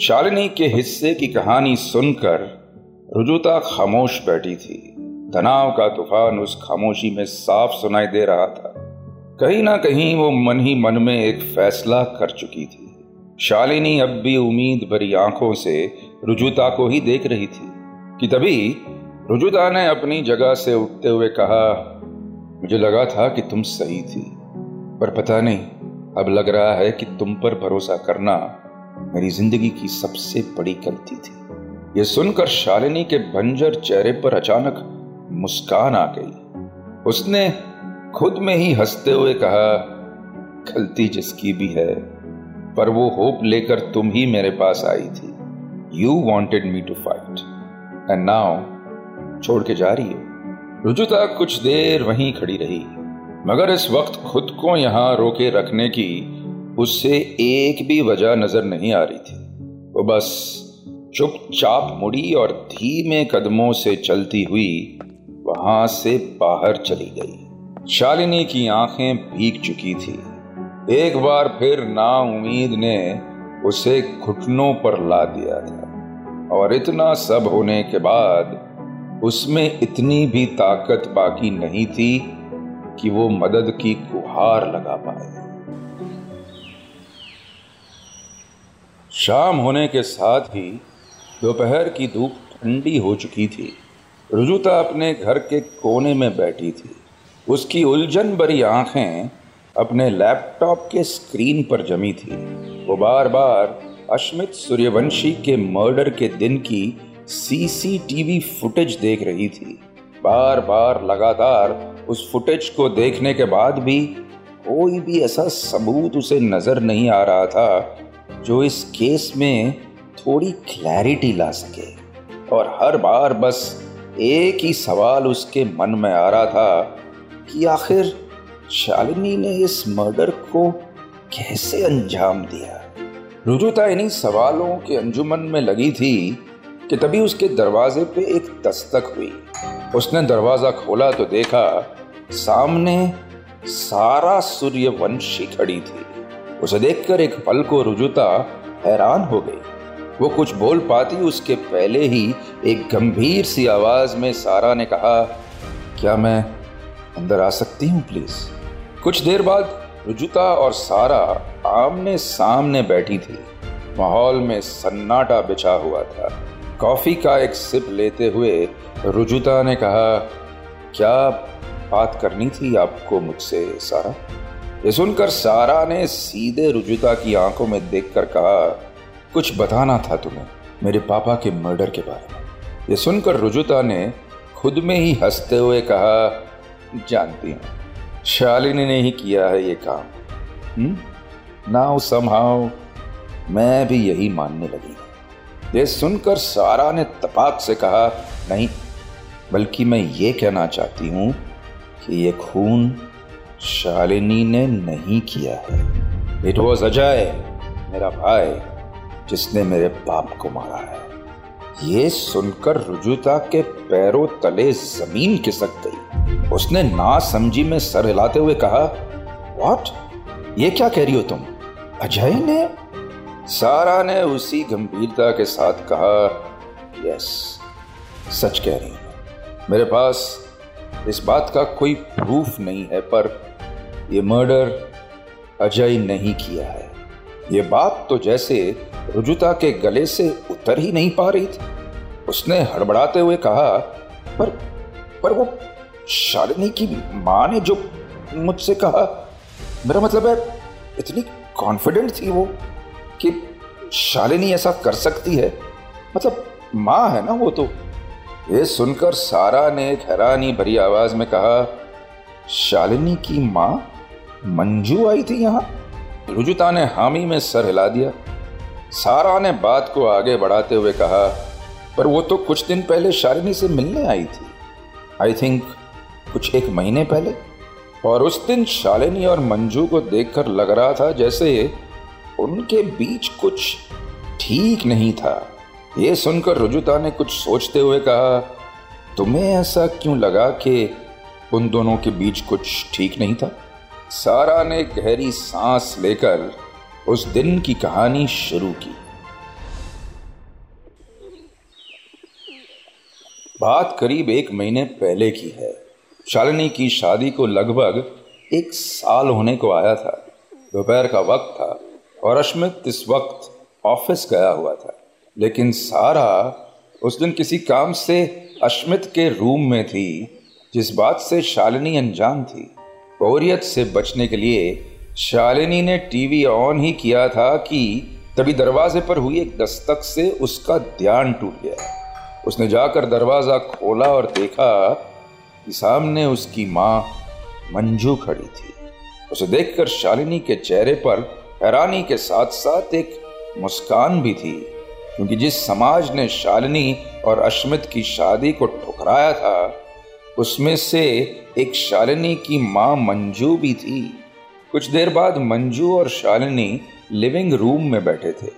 शालिनी के हिस्से की कहानी सुनकर रुजुता खामोश बैठी थी। तनाव का तूफ़ान उस खामोशी में साफ़ सुनाई दे रहा था। कहीं ना कहीं वो मन ही मन में एक फैसला कर चुकी थी। शालिनी अब भी उम्मीद भरी आँखों से रुजुता को ही देख रही थी कि तभी रुजुता ने अपनी जगह से उठते हुए कहा, मुझे लगा था कि तुम सही थी, पर पता नहीं, अब लग रहा है कि तुम पर भरोसा करना मेरी ज़िंदगी की सबसे बड़ी गलती थी। यह सुनकर शालिनी के बंजर चेहरे पर अचानक मुस्कान आ गई। उसने खुद में ही हँसते हुए कहा, गलती जिसकी भी है, पर वो होप लेकर तुम ही मेरे पास आई थी। You wanted me to fight and now छोड़ के जा रही हो। रुजुता कुछ देर वहीं खड़ी रही। मगर इस वक्त खुद को यहाँ रोके रखने की उससे एक भी वजह नज़र नहीं आ रही थी। वो बस चुपचाप मुड़ी और धीमे कदमों से चलती हुई वहाँ से बाहर चली गई। शालिनी की आँखें भीग चुकी थी। एक बार फिर ना उम्मीद ने उसे घुटनों पर ला दिया था और इतना सब होने के बाद उसमें इतनी भी ताकत बाकी नहीं थी कि वो मदद की गुहार लगा पाए। शाम होने के साथ ही दोपहर की धूप ठंडी हो चुकी थी। रुजुता अपने घर के कोने में बैठी थी। उसकी उलझन भरी आँखें अपने लैपटॉप के स्क्रीन पर जमी थी। वो बार बार अश्मित सूर्यवंशी के मर्डर के दिन की सीसीटीवी फुटेज देख रही थी। बार बार लगातार उस फुटेज को देखने के बाद भी कोई भी ऐसा सबूत उसे नज़र नहीं आ रहा था जो इस केस में थोड़ी क्लैरिटी ला सके। और हर बार बस एक ही सवाल उसके मन में आ रहा था कि आखिर शालिनी ने इस मर्डर को कैसे अंजाम दिया? रुजुता इन्हीं सवालों के अंजुमन में लगी थी कि तभी उसके दरवाजे पे एक दस्तक हुई। उसने दरवाज़ा खोला तो देखा सामने सारा सूर्यवंशी खड़ी थी। उसे देखकर एक पल को रुजुता हैरान हो गई। वो कुछ बोल पाती उसके पहले ही एक गंभीर सी आवाज़ में सारा ने कहा, क्या मैं अंदर आ सकती हूँ, प्लीज़? कुछ देर बाद रुजुता और सारा आमने सामने बैठी थी। माहौल में सन्नाटा बिछा हुआ था। कॉफ़ी का एक सिप लेते हुए रुजुता ने कहा, क्या बात करनी थी आपको मुझसे, सारा? ये सुनकर सारा ने सीधे रुजुता की आँखों में देखकर कहा, कुछ बताना था तुम्हें मेरे पापा के मर्डर के बारे में? ये सुनकर रुजुता ने खुद में ही हँसते हुए कहा, जानती हूँ। शालिनी ने ही किया है ये काम। नाउ समहाउ मैं भी यही मानने लगी ये सुनकर सारा ने तपाक से कहा, नहीं, बल्कि मैं ये कहना चाहती हूँ कि ये खून शालिनी ने नहीं किया है। इट वॉज़ अजय मेरा भाई, जिसने मेरे बाप को मारा है। ये सुनकर रुजुता के पैरों तले ज़मीन खिसक गई। उसने ना समझी में सर हिलाते हुए कहा वॉट ये क्या कह रही हो तुम? अजय ने? सारा ने उसी गंभीरता के साथ कहा यस सच कह रही हूँ। मेरे पास इस बात का कोई प्रूफ नहीं है, पर ये मर्डर अजय नहीं किया है। ये बात तो जैसे रुजुता के गले से उतर ही नहीं पा रही थी। उसने हड़बड़ाते हुए कहा, पर पर वो शालिनी की माँ ने जो मुझसे कहा, मेरा मतलब है इतनी कॉन्फिडेंट थी वो कि शालिनी ऐसा कर सकती है। मतलब माँ है ना वो तो। ये सुनकर सारा ने एक हैरानी भरी आवाज़ में कहा, शालिनी की माँ मंजू आई थी यहाँ। रुजुता ने हामी में सर हिला दिया। सारा ने बात को आगे बढ़ाते हुए कहा, पर वो तो कुछ दिन पहले शालिनी से मिलने आई थी। आई थिंक कुछ एक महीने पहले। और उस दिन शालिनी और मंजू को देखकर लग रहा था जैसे उनके बीच कुछ ठीक नहीं था। ये सुनकर रुजुता ने कुछ सोचते हुए कहा, तुम्हें ऐसा क्यों लगा कि उन दोनों के बीच कुछ ठीक नहीं था? सारा ने गहरी सांस लेकर उस दिन की कहानी शुरू की। बात करीब एक महीने पहले की है। शालिनी की शादी को लगभग एक साल होने को आया था। दोपहर का वक्त था और अश्मित इस वक्त ऑफ़िस गया हुआ था। लेकिन सारा उस दिन किसी काम से अश्मित के रूम में थी, जिस बात से शालिनी अनजान थी। बोरियत से बचने के लिए शालिनी ने टीवी ऑन ही किया था कि तभी दरवाजे पर हुई एक दस्तक से उसका ध्यान टूट गया। उसने जाकर दरवाज़ा खोला और देखा कि सामने उसकी माँ मंजू खड़ी थी। उसे देखकर शालिनी के चेहरे पर हैरानी के साथ साथ एक मुस्कान भी थी, क्योंकि जिस समाज ने शालिनी और अश्मित की शादी को ठुकराया था उसमें से एक शालिनी की माँ मंजू भी थी। कुछ देर बाद मंजू और शालिनी लिविंग रूम में बैठे थे।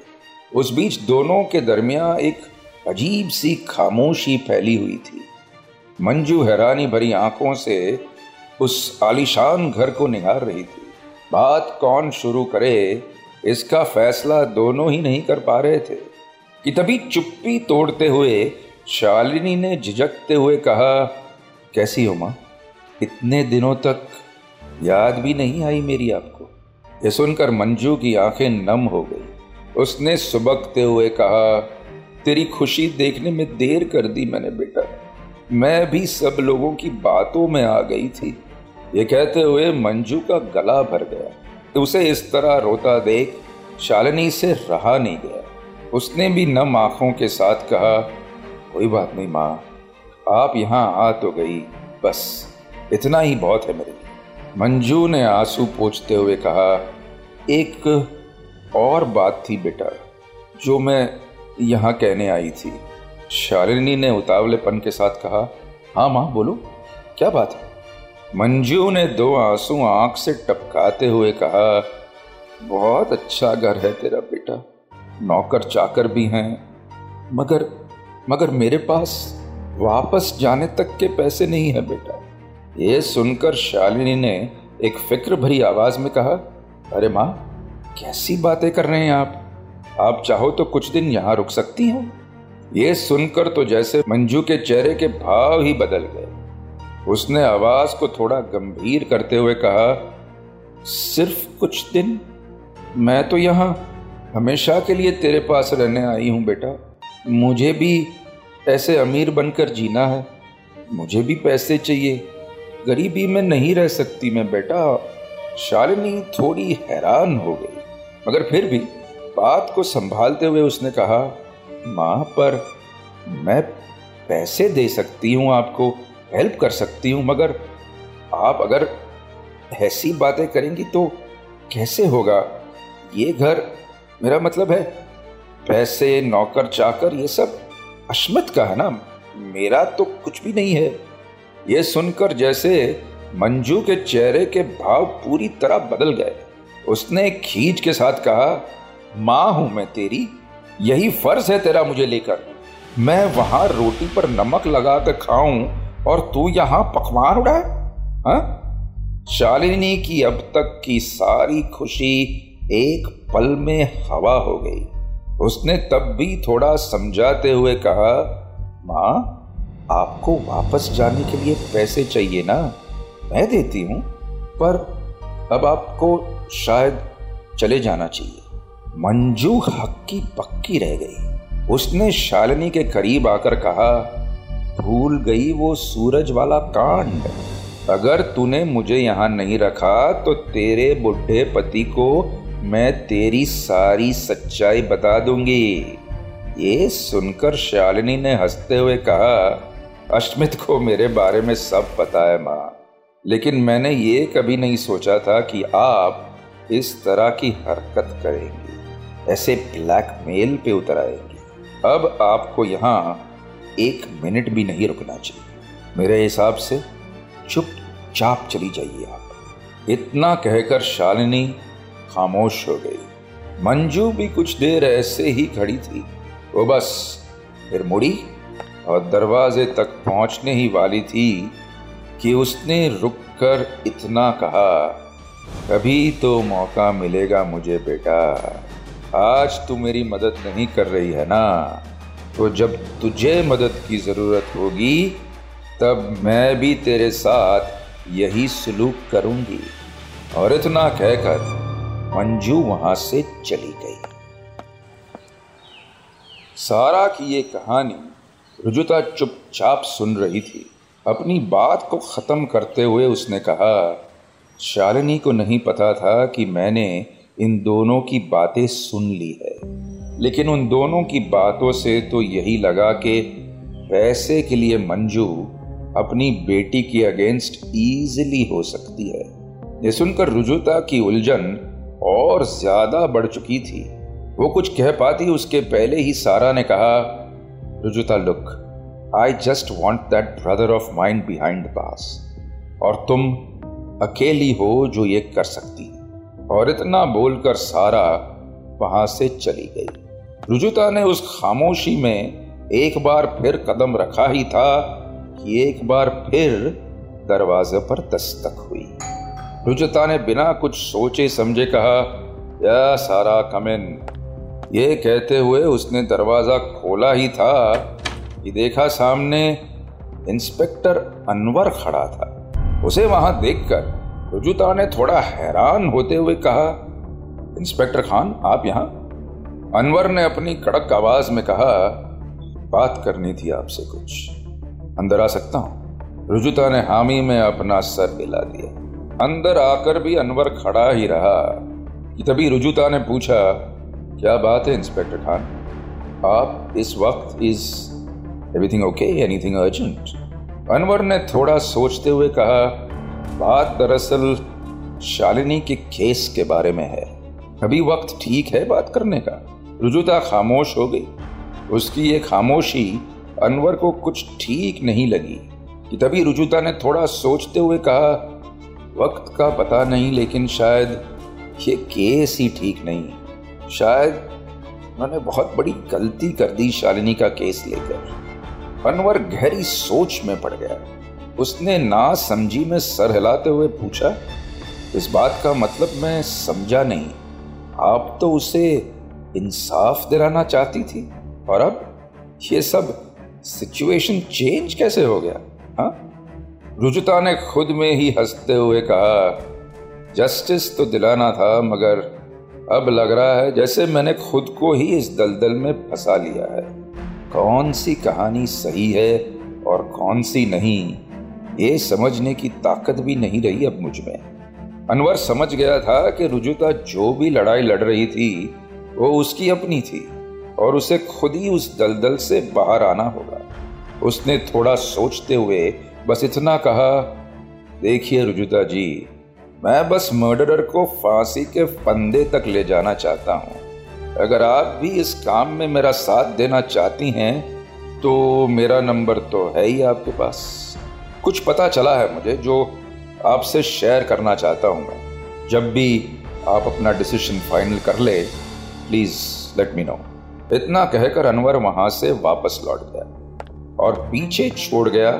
उस बीच दोनों के दरमियान एक अजीब सी खामोशी फैली हुई थी। मंजू हैरानी भरी आँखों से उस आलिशान घर को निहार रही थी। बात कौन शुरू करे, इसका फैसला दोनों ही नहीं कर पा रहे थे। कि तभी चुप्पी तोड़ते हुए शालिनी ने झिझकते हुए कहा कैसी हो माँ? इतने दिनों तक याद भी नहीं आई मेरी आपको। ये सुनकर मंजू की आँखें नम हो गई। उसने सुबकते हुए कहा, तेरी खुशी देखने में देर कर दी मैंने बेटा। मैं भी सब लोगों की बातों में आ गई थी। ये कहते हुए मंजू का गला भर गया। उसे इस तरह रोता देख शालिनी से रहा नहीं गया। उसने भी नम आँखों के साथ कहा, कोई बात नहीं माँ। आप यहाँ आ तो गई। बस, इतना ही बहुत है मेरे लिए। मंजू ने आँसू पोछते हुए कहा, एक और बात थी बेटा, जो मैं यहाँ कहने आई थी। शालिनी ने उतावलेपन के साथ कहा हाँ माँ, बोलो, क्या बात है? मंजू ने दो आँसू आँख से टपकाते हुए कहा, बहुत अच्छा घर है तेरा बेटा नौकर चाकर भी हैं, मगर मगर मेरे पास वापस जाने तक के पैसे नहीं है बेटा। ये सुनकर शालिनी ने एक फ़िक्र भरी आवाज़ में कहा, अरे माँ, कैसी बातें कर रहे हैं आप? आप चाहो तो कुछ दिन यहाँ रुक सकती हैं। ये सुनकर तो जैसे मंजू के चेहरे के भाव ही बदल गए। उसने आवाज़ को थोड़ा गंभीर करते हुए कहा, सिर्फ़ कुछ दिन? मैं तो यहाँ हमेशा के लिए तेरे पास रहने आई हूँ बेटा। मुझे भी ऐसे अमीर बनकर जीना है। मुझे भी पैसे चाहिए। गरीबी में नहीं रह सकती मैं, बेटा। शालिनी थोड़ी हैरान हो गई। मगर फिर भी बात को संभालते हुए उसने कहा, माँ, पर मैं पैसे दे सकती हूँ आपको, हेल्प कर सकती हूँ, मगर आप अगर ऐसी बातें करेंगी तो कैसे होगा? ये घर मेरा मतलब है, पैसे, नौकर, चाकर, ये सब अश्मित का है ना? मेरा तो कुछ भी नहीं है। ये सुनकर जैसे मंजू के चेहरे के भाव पूरी तरह बदल गए। उसने खींच के साथ कहा, माँ हूँ मैं तेरी, यही फ़र्ज़ है तेरा मुझे लेकर। मैं वहाँ रोटी पर नमक लगा कर खाऊं और तू यहाँ पकवान उड़ाए? हाँ? शालिनी की अब तक की सारी खुशी एक पल में हवा हो गई। उसने तब भी थोड़ा समझाते हुए कहा, माँ, आपको वापस जाने के लिए पैसे चाहिए ना? मैं देती हूँ, पर अब आपको शायद चले जाना चाहिए। मंजू हक्की पक्की रह गई। उसने शालिनी के करीब आकर कहा, भूल गई वो सूरज वाला कांड। अगर तूने मुझे यहाँ नहीं रखा तो तेरे बुढ़े पति को मैं तेरी सारी सच्चाई बता दूँगी। ये सुनकर शालिनी ने हँसते हुए कहा, अश्मित को मेरे बारे में सब पता है माँ, लेकिन मैंने ये कभी नहीं सोचा था कि आप इस तरह की हरकत करेंगे। ऐसे ब्लैकमेल पे उतर आएँगे। अब आपको यहाँ एक मिनट भी नहीं रुकना चाहिए। मेरे हिसाब से चुपचाप चली जाइए आप। इतना कहकर शालिनी खामोश हो गई। मंजू भी कुछ देर ऐसे ही खड़ी थी। वो बस फिर मुड़ी और दरवाजे तक पहुँचने ही वाली थी कि उसने रुककर इतना कहा, कभी तो मौका मिलेगा मुझे बेटा। आज तू मेरी मदद नहीं कर रही है ना? तो जब तुझे मदद की ज़रूरत होगी, तब मैं भी तेरे साथ यही सलूक करूँगी। और इतना कहकर मंजू वहाँ से चली गई। सारा की ये कहानी रुजुता चुपचाप सुन रही थी। अपनी बात को ख़त्म करते हुए उसने कहा, शालिनी को नहीं पता था कि मैंने इन दोनों की बातें सुन ली है। लेकिन उन दोनों की बातों से तो यही लगा कि पैसे के लिए मंजू अपनी बेटी के अगेंस्ट इजीली हो सकती है। ये सुनकर रुजुता की उलझन और ज़्यादा बढ़ चुकी थी। वो कुछ कह पाती, उसके पहले ही सारा ने कहा, Rujuta, look I just want that brother of mind behind पास और तुम अकेली हो जो ये कर सकती, और इतना बोलकर सारा वहाँ से चली गई। रुजुता ने उस खामोशी में एक बार फिर कदम रखा ही था कि एक बार फिर दरवाजे पर दस्तक हुई। रुजता ने बिना कुछ सोचे समझे कहा, या सारा कमिन, ये कहते हुए उसने दरवाज़ा खोला ही था कि देखा सामने इंस्पेक्टर अनवर खड़ा था। उसे वहाँ देखकर रुजुता ने थोड़ा हैरान होते हुए कहा, इंस्पेक्टर खान, आप यहाँ? अनवर ने अपनी कड़क आवाज़ में कहा, बात करनी थी आपसे कुछ। अंदर आ सकता हूँ। रुजुता ने हामी में अपना सर हिला दिया। अंदर आकर भी अनवर खड़ा ही रहा। कि तभी रुजुता ने पूछा, क्या बात है, इंस्पेक्टर खान? आप इस वक्त is everything okay anything urgent Anwar ने थोड़ा सोचते हुए कहा, बात दरअसल शालिनी के केस के बारे में है। अभी वक्त ठीक है बात करने का? रुजुता खामोश हो गई। उसकी ये खामोशी अनवर को कुछ ठीक नहीं लगी। कि तभी रुजुता ने थोड़ा सोचते हुए कहा वक्त का पता नहीं, लेकिन शायद ये केस ही ठीक नहीं शायद उन्होंने बहुत बड़ी गलती कर दी शालिनी का केस लेकर। अनवर गहरी सोच में पड़ गया। उसने ना समझी में सर हिलाते हुए पूछा, इस बात का मतलब मैं समझा नहीं। आप तो उसे इंसाफ दिलाना चाहती थी, और अब ये सब सिचुएशन चेंज कैसे हो गया, हा? रुजुता ने खुद में ही हँसते हुए कहा, जस्टिस तो दिलाना था, मगर अब लग रहा है जैसे मैंने खुद को ही इस दलदल में फंसा लिया है। कौन सी कहानी सही है और कौन सी नहीं? ये समझने की ताकत भी नहीं रही अब मुझमें। अनवर समझ गया था कि रुजुता जो भी लड़ाई लड़ रही थी, वो उसकी अपनी थी और उसे खुद ही उस दलदल से बाहर आना होगा। उसने थोड़ा सोचते हुए बस इतना कहा। देखिए रुजुता जी, मैं बस मर्डरर को फांसी के फंदे तक ले जाना चाहता हूँ। अगर आप भी इस काम में मेरा साथ देना चाहती हैं तो मेरा नंबर तो है ही आपके पास। कुछ पता चला है मुझे जो आपसे शेयर करना चाहता हूँ मैं। जब भी आप अपना डिसीज़न फाइनल कर ले प्लीज़ लेट मी नो इतना कहकर अनवर वहाँ से वापस लौट गया और पीछे छोड़ गया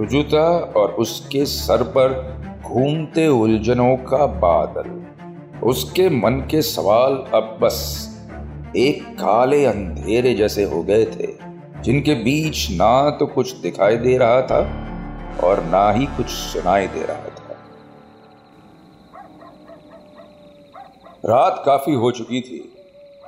रुजुता और उसके सर पर घूमते उलझनों का बादल। उसके मन के सवाल अब बस एक काले अंधेरे जैसे हो गए थे, जिनके बीच ना तो कुछ दिखाई दे रहा था और ना ही कुछ सुनाई दे रहा था। रात काफ़ी हो चुकी थी,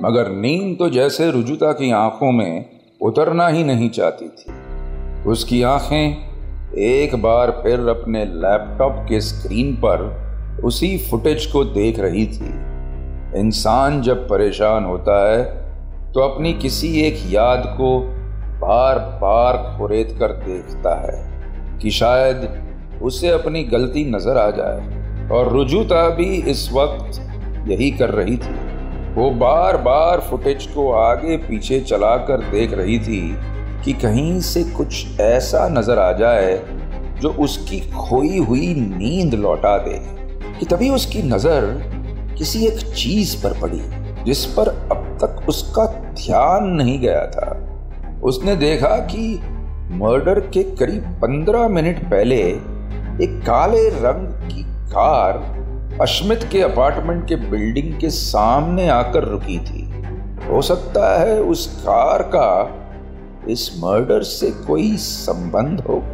मगर नींद तो जैसे रुजुता की आँखों में उतरना ही नहीं चाहती थी। उसकी आँखें एक बार फिर अपने लैपटॉप के स्क्रीन पर उसी फुटेज को देख रही थी। इंसान जब परेशान होता है तो अपनी किसी एक याद को बार बार खुरेद कर देखता है कि शायद उसे अपनी गलती नज़र आ जाए। और रुजुता भी इस वक्त यही कर रही थी। वो बार बार फुटेज को आगे पीछे चलाकर देख रही थी कि कहीं से कुछ ऐसा नज़र आ जाए जो उसकी खोई हुई नींद लौटा दे, कि तभी उसकी नज़र किसी एक चीज़ पर पड़ी, जिस पर अब तक उसका ध्यान नहीं गया था। उसने देखा कि मर्डर के करीब पंद्रह मिनट पहले एक काले रंग की कार अश्मित के अपार्टमेंट के बिल्डिंग के सामने आकर रुकी थी। हो सकता है उस कार का इस मर्डर से कोई संबंध हो?